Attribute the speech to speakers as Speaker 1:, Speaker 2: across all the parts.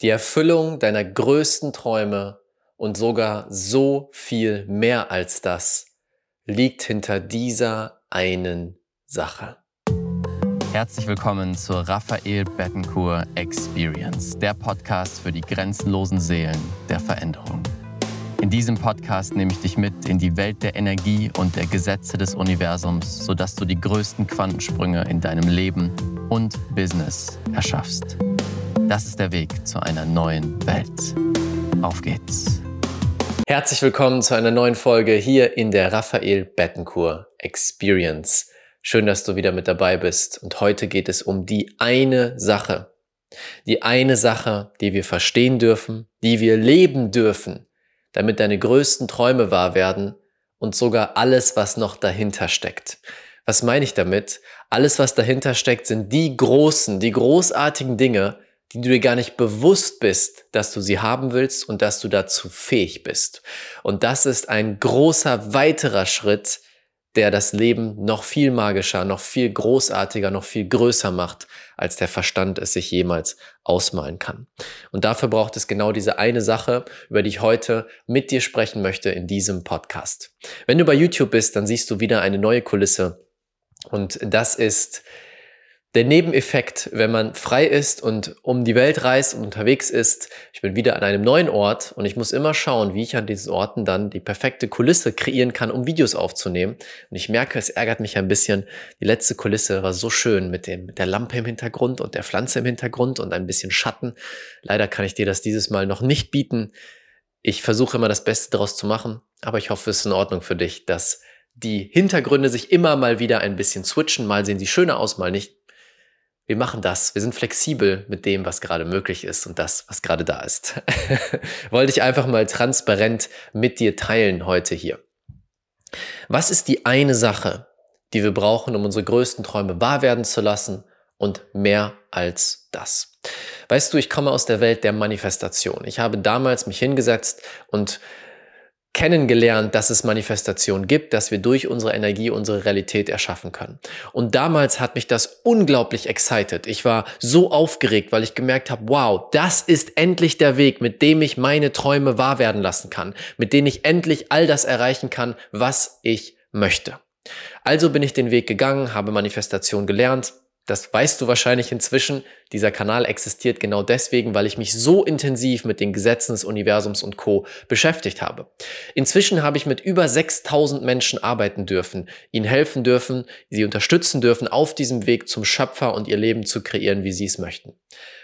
Speaker 1: Die Erfüllung deiner größten Träume und sogar so viel mehr als das liegt hinter dieser einen Sache.
Speaker 2: Herzlich willkommen zur Raphael Bettencourt Experience, der Podcast für die grenzenlosen Seelen der Veränderung. In diesem Podcast nehme ich dich mit in die Welt der Energie und der Gesetze des Universums, sodass du die größten Quantensprünge in deinem Leben und Business erschaffst. Das ist der Weg zu einer neuen Welt. Auf geht's.
Speaker 1: Herzlich willkommen zu einer neuen Folge hier in der Raphael Bettencourt Experience. Schön, dass du wieder mit dabei bist. Und heute geht es um die eine Sache. Die eine Sache, die wir verstehen dürfen, die wir leben dürfen, damit deine größten Träume wahr werden und sogar alles, was noch dahinter steckt. Was meine ich damit? Alles, was dahinter steckt, sind die großen, die großartigen Dinge, die du dir gar nicht bewusst bist, dass du sie haben willst und dass du dazu fähig bist. Und das ist ein großer weiterer Schritt, der das Leben noch viel magischer, noch viel großartiger, noch viel größer macht, als der Verstand es sich jemals ausmalen kann. Und dafür braucht es genau diese eine Sache, über die ich heute mit dir sprechen möchte in diesem Podcast. Wenn du bei YouTube bist, dann siehst du wieder eine neue Kulisse. Und das ist der Nebeneffekt, wenn man frei ist und um die Welt reist und unterwegs ist, ich bin wieder an einem neuen Ort und ich muss immer schauen, wie ich an diesen Orten dann die perfekte Kulisse kreieren kann, um Videos aufzunehmen. Und ich merke, es ärgert mich ein bisschen. Die letzte Kulisse war so schön mit, dem, mit der Lampe im Hintergrund und der Pflanze im Hintergrund und ein bisschen Schatten. Leider kann ich dir das dieses Mal noch nicht bieten. Ich versuche immer das Beste daraus zu machen, aber ich hoffe, es ist in Ordnung für dich, dass die Hintergründe sich immer mal wieder ein bisschen switchen. Mal sehen sie schöner aus, mal nicht wir machen das. Wir sind flexibel mit dem, was gerade möglich ist und das, was gerade da ist. Wollte ich einfach mal transparent mit dir teilen heute hier. Was ist die eine Sache, die wir brauchen, um unsere größten Träume wahr werden zu lassen und mehr als das? Weißt du, ich komme aus der Welt der Manifestation. Ich habe damals mich hingesetzt und kennengelernt, dass es Manifestation gibt, dass wir durch unsere Energie unsere Realität erschaffen können. Und damals hat mich das unglaublich excited. Ich war so aufgeregt, weil ich gemerkt habe, wow, das ist endlich der Weg, mit dem ich meine Träume wahr werden lassen kann, mit dem ich endlich all das erreichen kann, was ich möchte. Also bin ich den Weg gegangen, habe Manifestation gelernt, das weißt du wahrscheinlich inzwischen. Dieser Kanal existiert genau deswegen, weil ich mich so intensiv mit den Gesetzen des Universums und Co. beschäftigt habe. Inzwischen habe ich mit über 6000 Menschen arbeiten dürfen, ihnen helfen dürfen, sie unterstützen dürfen, auf diesem Weg zum Schöpfer und ihr Leben zu kreieren, wie sie es möchten.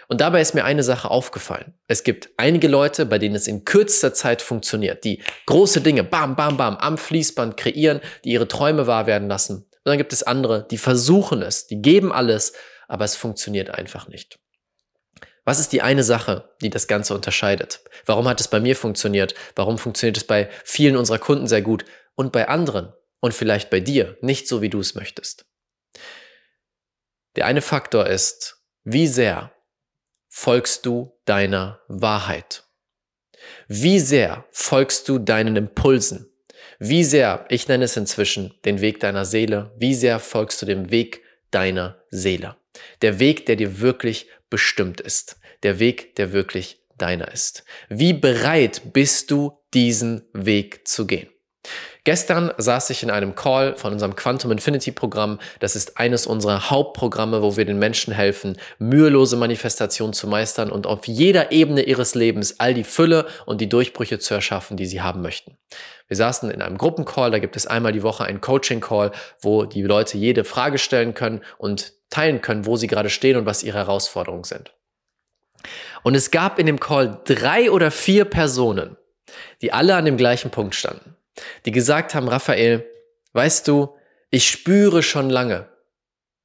Speaker 1: Und dabei ist mir eine Sache aufgefallen. Es gibt einige Leute, bei denen es in kürzester Zeit funktioniert, die große Dinge, bam, bam, bam, am Fließband kreieren, die ihre Träume wahr werden lassen. Und dann gibt es andere, die versuchen es, die geben alles, aber es funktioniert einfach nicht. Was ist die eine Sache, die das Ganze unterscheidet? Warum hat es bei mir funktioniert? Warum funktioniert es bei vielen unserer Kunden sehr gut und bei anderen und vielleicht bei dir nicht so, wie du es möchtest? Der eine Faktor ist, wie sehr folgst du deiner Wahrheit? Wie sehr folgst du deinen Impulsen? Wie sehr, ich nenne es inzwischen den Weg deiner Seele, wie sehr folgst du dem Weg deiner Seele? Der Weg, der dir wirklich bestimmt ist. Der Weg, der wirklich deiner ist. Wie bereit bist du, diesen Weg zu gehen? Gestern saß ich in einem Call von unserem Quantum Infinity Programm. Das ist eines unserer Hauptprogramme, wo wir den Menschen helfen, mühelose Manifestation zu meistern und auf jeder Ebene ihres Lebens all die Fülle und die Durchbrüche zu erschaffen, die sie haben möchten. Wir saßen in einem Gruppencall, da gibt es einmal die Woche einen Coaching-Call, wo die Leute jede Frage stellen können und teilen können, wo sie gerade stehen und was ihre Herausforderungen sind. Und es gab in dem Call drei oder vier Personen, die alle an dem gleichen Punkt standen die gesagt haben, Raphael, weißt du, ich spüre schon lange,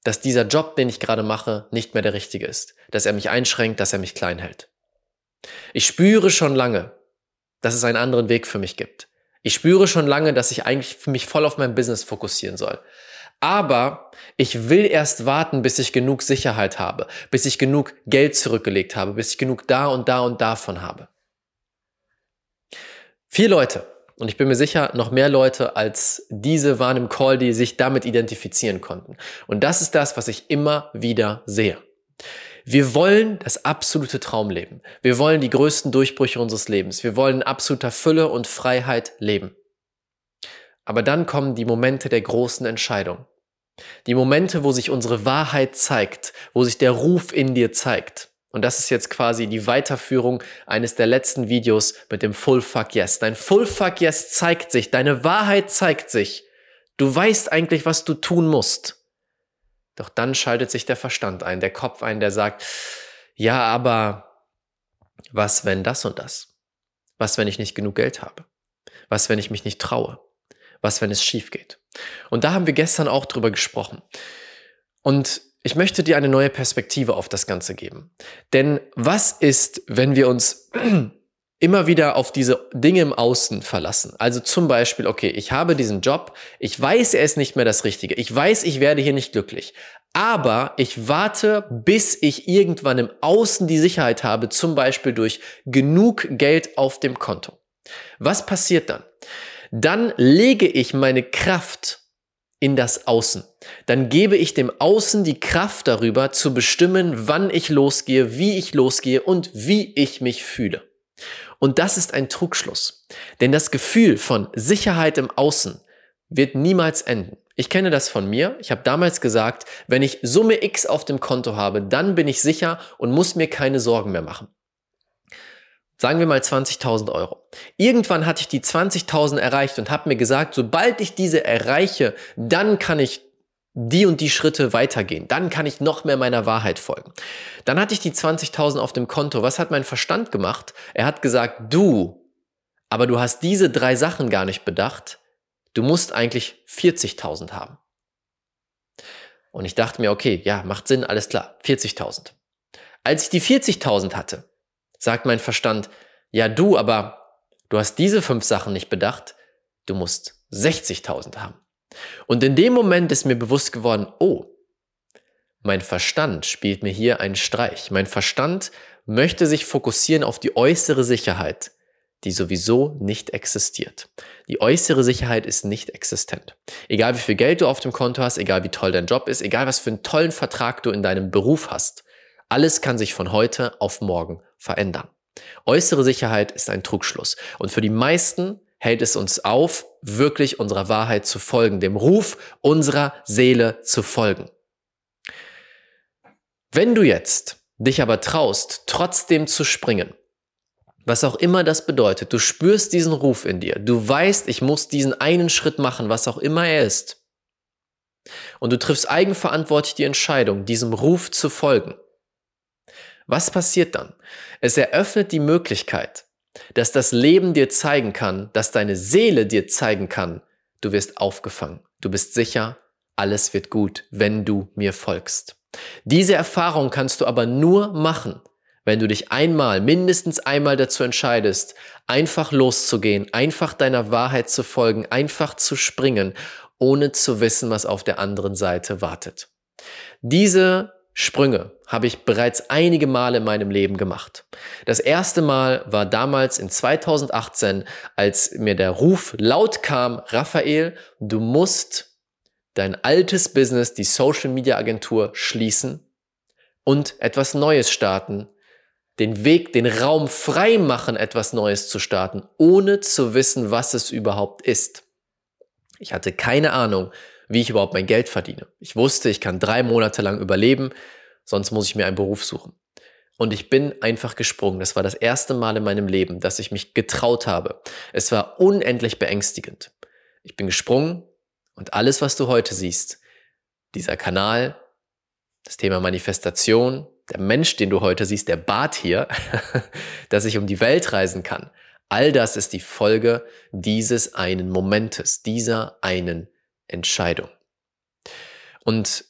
Speaker 1: dass dieser Job, den ich gerade mache, nicht mehr der richtige ist, dass er mich einschränkt, dass er mich klein hält. Ich spüre schon lange, dass es einen anderen Weg für mich gibt. Ich spüre schon lange, dass ich eigentlich mich voll auf mein Business fokussieren soll. Aber ich will erst warten, bis ich genug Sicherheit habe, bis ich genug Geld zurückgelegt habe, bis ich genug da und da und davon habe. Vier Leute und ich bin mir sicher, noch mehr Leute als diese waren im Call, die sich damit identifizieren konnten. Und das ist das, was ich immer wieder sehe. Wir wollen das absolute Traumleben. Wir wollen die größten Durchbrüche unseres Lebens. Wir wollen in absoluter Fülle und Freiheit leben. Aber dann kommen die Momente der großen Entscheidung. Die Momente, wo sich unsere Wahrheit zeigt, wo sich der Ruf in dir zeigt. Und das ist jetzt quasi die Weiterführung eines der letzten Videos mit dem Full Fuck Yes. Dein Full Fuck Yes zeigt sich, deine Wahrheit zeigt sich. Du weißt eigentlich, was du tun musst. Doch dann schaltet sich der Verstand ein, der Kopf ein, der sagt, ja, aber was, wenn das und das? Was, wenn ich nicht genug Geld habe? Was, wenn ich mich nicht traue? Was, wenn es schief geht? Und da haben wir gestern auch drüber gesprochen. Und ich möchte dir eine neue Perspektive auf das Ganze geben. Denn was ist, wenn wir uns immer wieder auf diese Dinge im Außen verlassen? Also zum Beispiel, okay, ich habe diesen Job, ich weiß, er ist nicht mehr das Richtige, ich weiß, ich werde hier nicht glücklich, aber ich warte, bis ich irgendwann im Außen die Sicherheit habe, zum Beispiel durch genug Geld auf dem Konto. Was passiert dann? Dann lege ich meine Kraft in das Außen. Dann gebe ich dem Außen die Kraft darüber zu bestimmen, wann ich losgehe, wie ich losgehe und wie ich mich fühle. Und das ist ein Trugschluss. Denn das Gefühl von Sicherheit im Außen wird niemals enden. Ich kenne das von mir. Ich habe damals gesagt, wenn ich Summe X auf dem Konto habe, dann bin ich sicher und muss mir keine Sorgen mehr machen. Sagen wir mal 20.000 Euro. Irgendwann hatte ich die 20.000 erreicht und habe mir gesagt, sobald ich diese erreiche, dann kann ich die und die Schritte weitergehen. Dann kann ich noch mehr meiner Wahrheit folgen. Dann hatte ich die 20.000 auf dem Konto. Was hat mein Verstand gemacht? Er hat gesagt, du, aber du hast diese drei Sachen gar nicht bedacht. Du musst eigentlich 40.000 haben. Und ich dachte mir, okay, ja, macht Sinn, alles klar, 40.000. Als ich die 40.000 hatte, sagt mein Verstand, ja du, aber du hast diese fünf Sachen nicht bedacht, du musst 60.000 haben. Und in dem Moment ist mir bewusst geworden, oh, mein Verstand spielt mir hier einen Streich. Mein Verstand möchte sich fokussieren auf die äußere Sicherheit, die sowieso nicht existiert. Die äußere Sicherheit ist nicht existent. Egal wie viel Geld du auf dem Konto hast, egal wie toll dein Job ist, egal was für einen tollen Vertrag du in deinem Beruf hast, alles kann sich von heute auf morgen verändern. Äußere Sicherheit ist ein Trugschluss. Und für die meisten hält es uns auf, wirklich unserer Wahrheit zu folgen, dem Ruf unserer Seele zu folgen. Wenn du jetzt dich aber traust, trotzdem zu springen, was auch immer das bedeutet, du spürst diesen Ruf in dir, du weißt, ich muss diesen einen Schritt machen, was auch immer er ist, und du triffst eigenverantwortlich die Entscheidung, diesem Ruf zu folgen, was passiert dann? Es eröffnet die Möglichkeit, dass das Leben dir zeigen kann, dass deine Seele dir zeigen kann, du wirst aufgefangen, du bist sicher, alles wird gut, wenn du mir folgst. Diese Erfahrung kannst du aber nur machen, wenn du dich einmal, mindestens einmal dazu entscheidest, einfach loszugehen, einfach deiner Wahrheit zu folgen, einfach zu springen, ohne zu wissen, was auf der anderen Seite wartet. Diese Sprünge habe ich bereits einige Male in meinem Leben gemacht. Das erste Mal war damals in 2018, als mir der Ruf laut kam, Raphael, du musst dein altes Business, die Social Media Agentur schließen und etwas Neues starten, den Weg, den Raum frei machen, etwas Neues zu starten, ohne zu wissen, was es überhaupt ist. Ich hatte keine Ahnung, wie ich überhaupt mein Geld verdiene. Ich wusste, ich kann drei Monate lang überleben, sonst muss ich mir einen Beruf suchen. Und ich bin einfach gesprungen. Das war das erste Mal in meinem Leben, dass ich mich getraut habe. Es war unendlich beängstigend. Ich bin gesprungen und alles, was du heute siehst, dieser Kanal, das Thema Manifestation, der Mensch, den du heute siehst, der Bart hier, dass ich um die Welt reisen kann, all das ist die Folge dieses einen Momentes, dieser einen Entscheidung. Und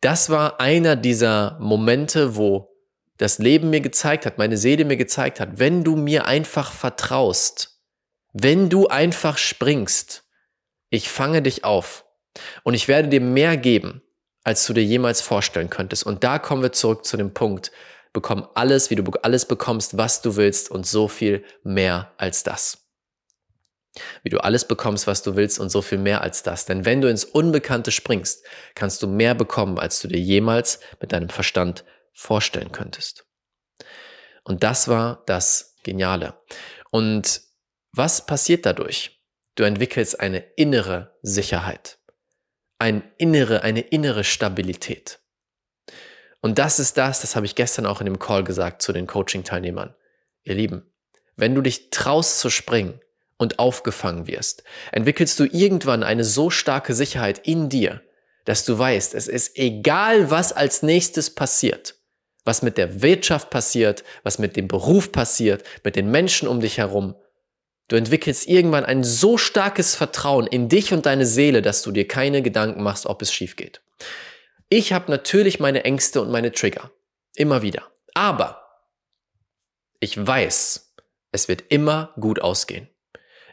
Speaker 1: das war einer dieser Momente, wo das Leben mir gezeigt hat, meine Seele mir gezeigt hat, wenn du mir einfach vertraust, wenn du einfach springst, ich fange dich auf und ich werde dir mehr geben, als du dir jemals vorstellen könntest. Und da kommen wir zurück zu dem Punkt, bekomm alles, wie du alles bekommst, was du willst und so viel mehr als das wie du alles bekommst, was du willst und so viel mehr als das. Denn wenn du ins Unbekannte springst, kannst du mehr bekommen, als du dir jemals mit deinem Verstand vorstellen könntest. Und das war das Geniale. Und was passiert dadurch? Du entwickelst eine innere Sicherheit, ein innere, eine innere Stabilität. Und das ist das, das habe ich gestern auch in dem Call gesagt zu den Coaching-Teilnehmern. Ihr Lieben, wenn du dich traust zu springen und aufgefangen wirst, entwickelst du irgendwann eine so starke Sicherheit in dir, dass du weißt, es ist egal, was als nächstes passiert, was mit der Wirtschaft passiert, was mit dem Beruf passiert, mit den Menschen um dich herum. Du entwickelst irgendwann ein so starkes Vertrauen in dich und deine Seele, dass du dir keine Gedanken machst, ob es schief geht. Ich habe natürlich meine Ängste und meine Trigger. Immer wieder. Aber ich weiß, es wird immer gut ausgehen.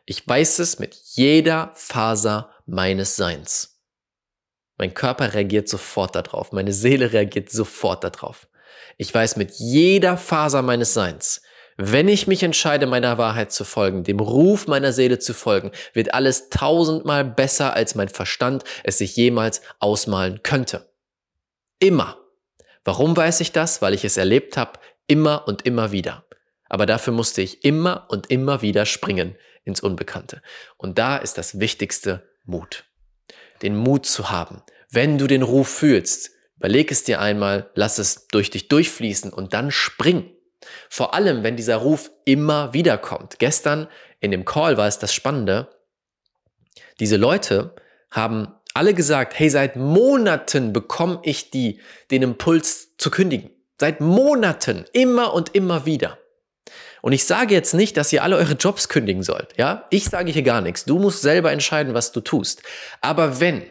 Speaker 1: Ich weiß es mit jeder Faser meines Seins. Mein Körper reagiert sofort darauf. Meine Seele reagiert sofort darauf. Ich weiß mit jeder Faser meines Seins, wenn ich mich entscheide, meiner Wahrheit zu folgen, dem Ruf meiner Seele zu folgen, wird alles tausendmal besser, als mein Verstand es sich jemals ausmalen könnte. Immer. Warum weiß ich das? Weil ich es erlebt habe, immer und immer wieder. Aber dafür musste ich immer und immer wieder springen ins Unbekannte. Und da ist das Wichtigste Mut. Den Mut zu haben. Wenn du den Ruf fühlst, überleg es dir einmal, lass es durch dich durchfließen und dann spring. Vor allem, wenn dieser Ruf immer wieder kommt. Gestern in dem Call war es das Spannende. Diese Leute haben alle gesagt, hey, seit Monaten bekomme ich die, den Impuls zu kündigen. Seit Monaten, immer und immer wieder. Und ich sage jetzt nicht, dass ihr alle eure Jobs kündigen sollt, ja? Ich sage hier gar nichts. Du musst selber entscheiden, was du tust. Aber wenn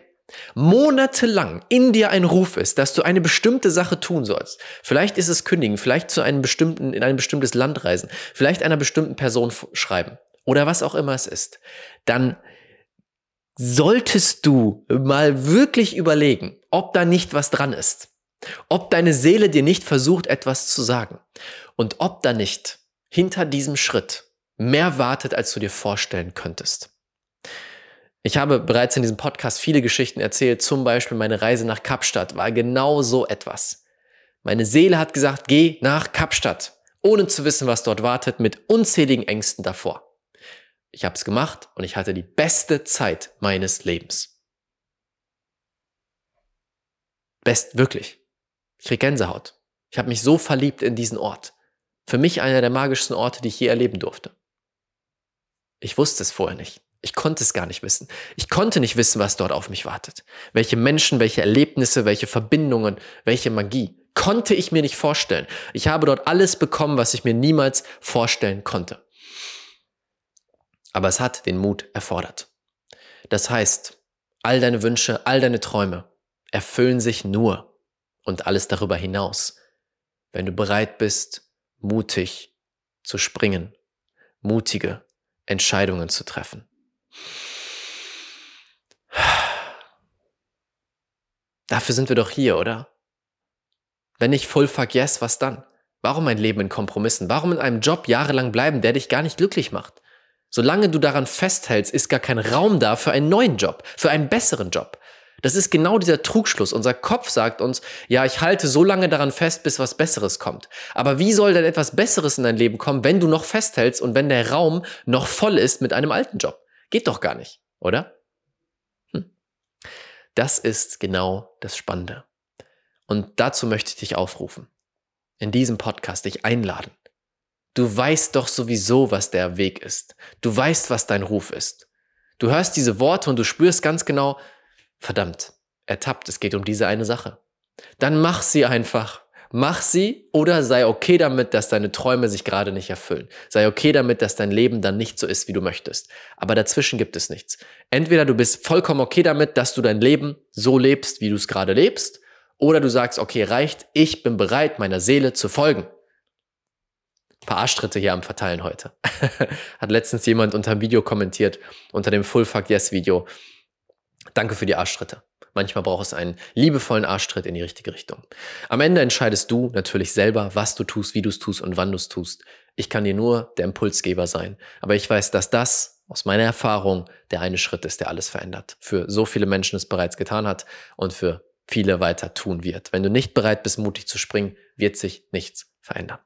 Speaker 1: monatelang in dir ein Ruf ist, dass du eine bestimmte Sache tun sollst, vielleicht ist es kündigen, vielleicht zu einem bestimmten, in ein bestimmtes Land reisen, vielleicht einer bestimmten Person schreiben oder was auch immer es ist, dann solltest du mal wirklich überlegen, ob da nicht was dran ist. Ob deine Seele dir nicht versucht, etwas zu sagen. Und ob da nicht hinter diesem Schritt mehr wartet, als du dir vorstellen könntest. Ich habe bereits in diesem Podcast viele Geschichten erzählt, zum Beispiel meine Reise nach Kapstadt war genau so etwas. Meine Seele hat gesagt, geh nach Kapstadt, ohne zu wissen, was dort wartet, mit unzähligen Ängsten davor. Ich habe es gemacht und ich hatte die beste Zeit meines Lebens. Best, wirklich. Ich krieg Gänsehaut. Ich habe mich so verliebt in diesen Ort. Für mich einer der magischsten Orte, die ich je erleben durfte. Ich wusste es vorher nicht. Ich konnte es gar nicht wissen. Ich konnte nicht wissen, was dort auf mich wartet. Welche Menschen, welche Erlebnisse, welche Verbindungen, welche Magie. Konnte ich mir nicht vorstellen. Ich habe dort alles bekommen, was ich mir niemals vorstellen konnte. Aber es hat den Mut erfordert. Das heißt, all deine Wünsche, all deine Träume erfüllen sich nur und alles darüber hinaus, wenn du bereit bist, mutig zu springen, mutige Entscheidungen zu treffen. Dafür sind wir doch hier, oder? Wenn nicht full fuck yes, was dann? Warum ein Leben in Kompromissen? Warum in einem Job jahrelang bleiben, der dich gar nicht glücklich macht? Solange du daran festhältst, ist gar kein Raum da für einen neuen Job, für einen besseren Job. Das ist genau dieser Trugschluss. Unser Kopf sagt uns, ja, ich halte so lange daran fest, bis was Besseres kommt. Aber wie soll denn etwas Besseres in dein Leben kommen, wenn du noch festhältst und wenn der Raum noch voll ist mit einem alten Job? Geht doch gar nicht, oder? Hm. Das ist genau das Spannende. Und dazu möchte ich dich aufrufen. In diesem Podcast dich einladen. Du weißt doch sowieso, was der Weg ist. Du weißt, was dein Ruf ist. Du hörst diese Worte und du spürst ganz genau, verdammt, ertappt, es geht um diese eine Sache. Dann mach sie einfach. Mach sie oder sei okay damit, dass deine Träume sich gerade nicht erfüllen. Sei okay damit, dass dein Leben dann nicht so ist, wie du möchtest. Aber dazwischen gibt es nichts. Entweder du bist vollkommen okay damit, dass du dein Leben so lebst, wie du es gerade lebst, oder du sagst, okay, reicht, ich bin bereit, meiner Seele zu folgen. Ein paar Arschtritte hier am Verteilen heute. Hat letztens jemand unter dem Video kommentiert, unter dem Full Fuck Yes Video. Danke für die Arschtritte. Manchmal braucht es einen liebevollen Arschtritt in die richtige Richtung. Am Ende entscheidest du natürlich selber, was du tust, wie du es tust und wann du es tust. Ich kann dir nur der Impulsgeber sein. Aber ich weiß, dass das aus meiner Erfahrung der eine Schritt ist, der alles verändert. Für so viele Menschen es bereits getan hat und für viele weiter tun wird. Wenn du nicht bereit bist, mutig zu springen, wird sich nichts verändern.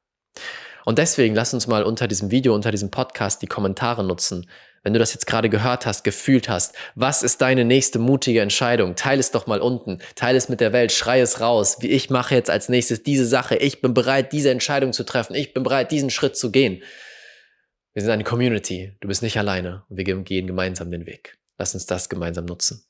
Speaker 1: Und deswegen lass uns mal unter diesem Video, unter diesem Podcast die Kommentare nutzen. Wenn du das jetzt gerade gehört hast, gefühlt hast, was ist deine nächste mutige Entscheidung? Teile es doch mal unten. Teile es mit der Welt. Schrei es raus. Wie ich mache jetzt als nächstes diese Sache. Ich bin bereit, diese Entscheidung zu treffen. Ich bin bereit, diesen Schritt zu gehen. Wir sind eine Community. Du bist nicht alleine. Und wir gehen gemeinsam den Weg. Lass uns das gemeinsam nutzen.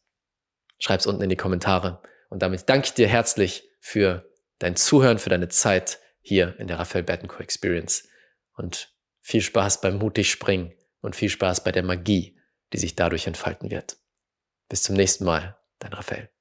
Speaker 1: Schreib es unten in die Kommentare. Und damit danke ich dir herzlich für dein Zuhören, für deine Zeit hier in der Raphael Bettencourt Experience. Und viel Spaß beim mutig springen und viel Spaß bei der Magie, die sich dadurch entfalten wird. Bis zum nächsten Mal, dein Raphael.